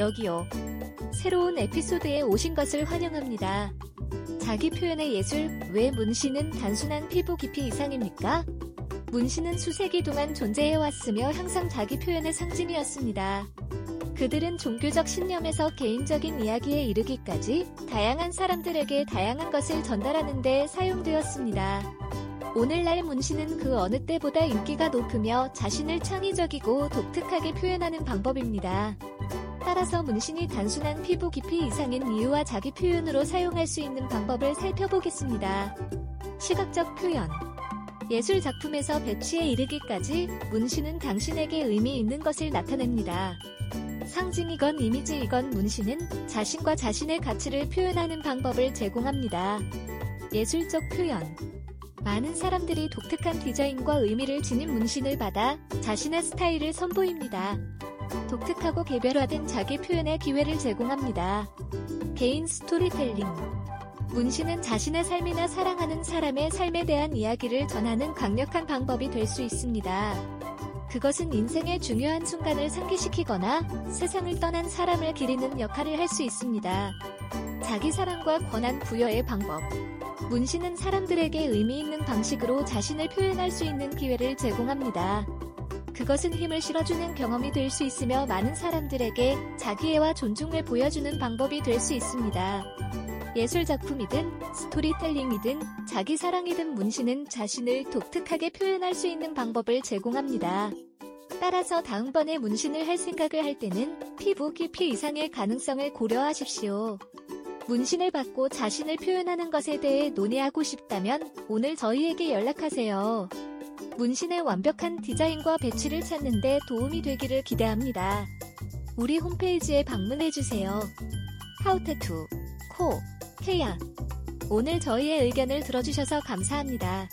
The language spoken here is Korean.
여기요. 새로운 에피소드에 오신 것을 환영합니다. 자기 표현의 예술, 왜 문신은 단순한 피부 깊이 이상입니까? 문신은 수세기 동안 존재해왔으며 항상 자기 표현의 상징이었습니다. 그들은 종교적 신념에서 개인적인 이야기에 이르기까지 다양한 사람들에게 다양한 것을 전달하는 데 사용되었습니다. 오늘날 문신은 그 어느 때보다 인기가 높으며 자신을 창의적이고 독특하게 표현하는 방법입니다. 따라서 문신이 단순한 피부 깊이 이상인 이유와 자기 표현으로 사용할 수 있는 방법을 살펴보겠습니다. 시각적 표현 예술 작품에서 배치에 이르기까지 문신은 당신에게 의미 있는 것을 나타냅니다. 상징이건 이미지이건 문신은 자신과 자신의 가치를 표현하는 방법을 제공합니다. 예술적 표현 많은 사람들이 독특한 디자인과 의미를 지닌 문신을 받아 자신의 스타일을 선보입니다. 독특하고 개별화된 자기 표현의 기회를 제공합니다. 개인 스토리텔링 문신은 자신의 삶이나 사랑하는 사람의 삶에 대한 이야기를 전하는 강력한 방법이 될 수 있습니다. 그것은 인생의 중요한 순간을 상기시키거나 세상을 떠난 사람을 기리는 역할을 할 수 있습니다. 자기 사랑과 권한 부여의 방법. 문신은 사람들에게 의미 있는 방식으로 자신을 표현할 수 있는 기회를 제공합니다. 그것은 힘을 실어주는 경험이 될 수 있으며 많은 사람들에게 자기애와 존중을 보여주는 방법이 될 수 있습니다. 예술 작품이든 스토리텔링이든 자기 사랑이든 문신은 자신을 독특하게 표현할 수 있는 방법을 제공합니다. 따라서 다음번에 문신을 할 생각을 할 때는 피부 깊이 이상의 가능성을 고려하십시오. 문신을 받고 자신을 표현하는 것에 대해 논의하고 싶다면 오늘 저희에게 연락하세요. 문신의 완벽한 디자인과 배치를 찾는 데 도움이 되기를 기대합니다. 우리 홈페이지에 방문해주세요. 하우테투, 코, 케야. 오늘 저희의 의견을 들어주셔서 감사합니다.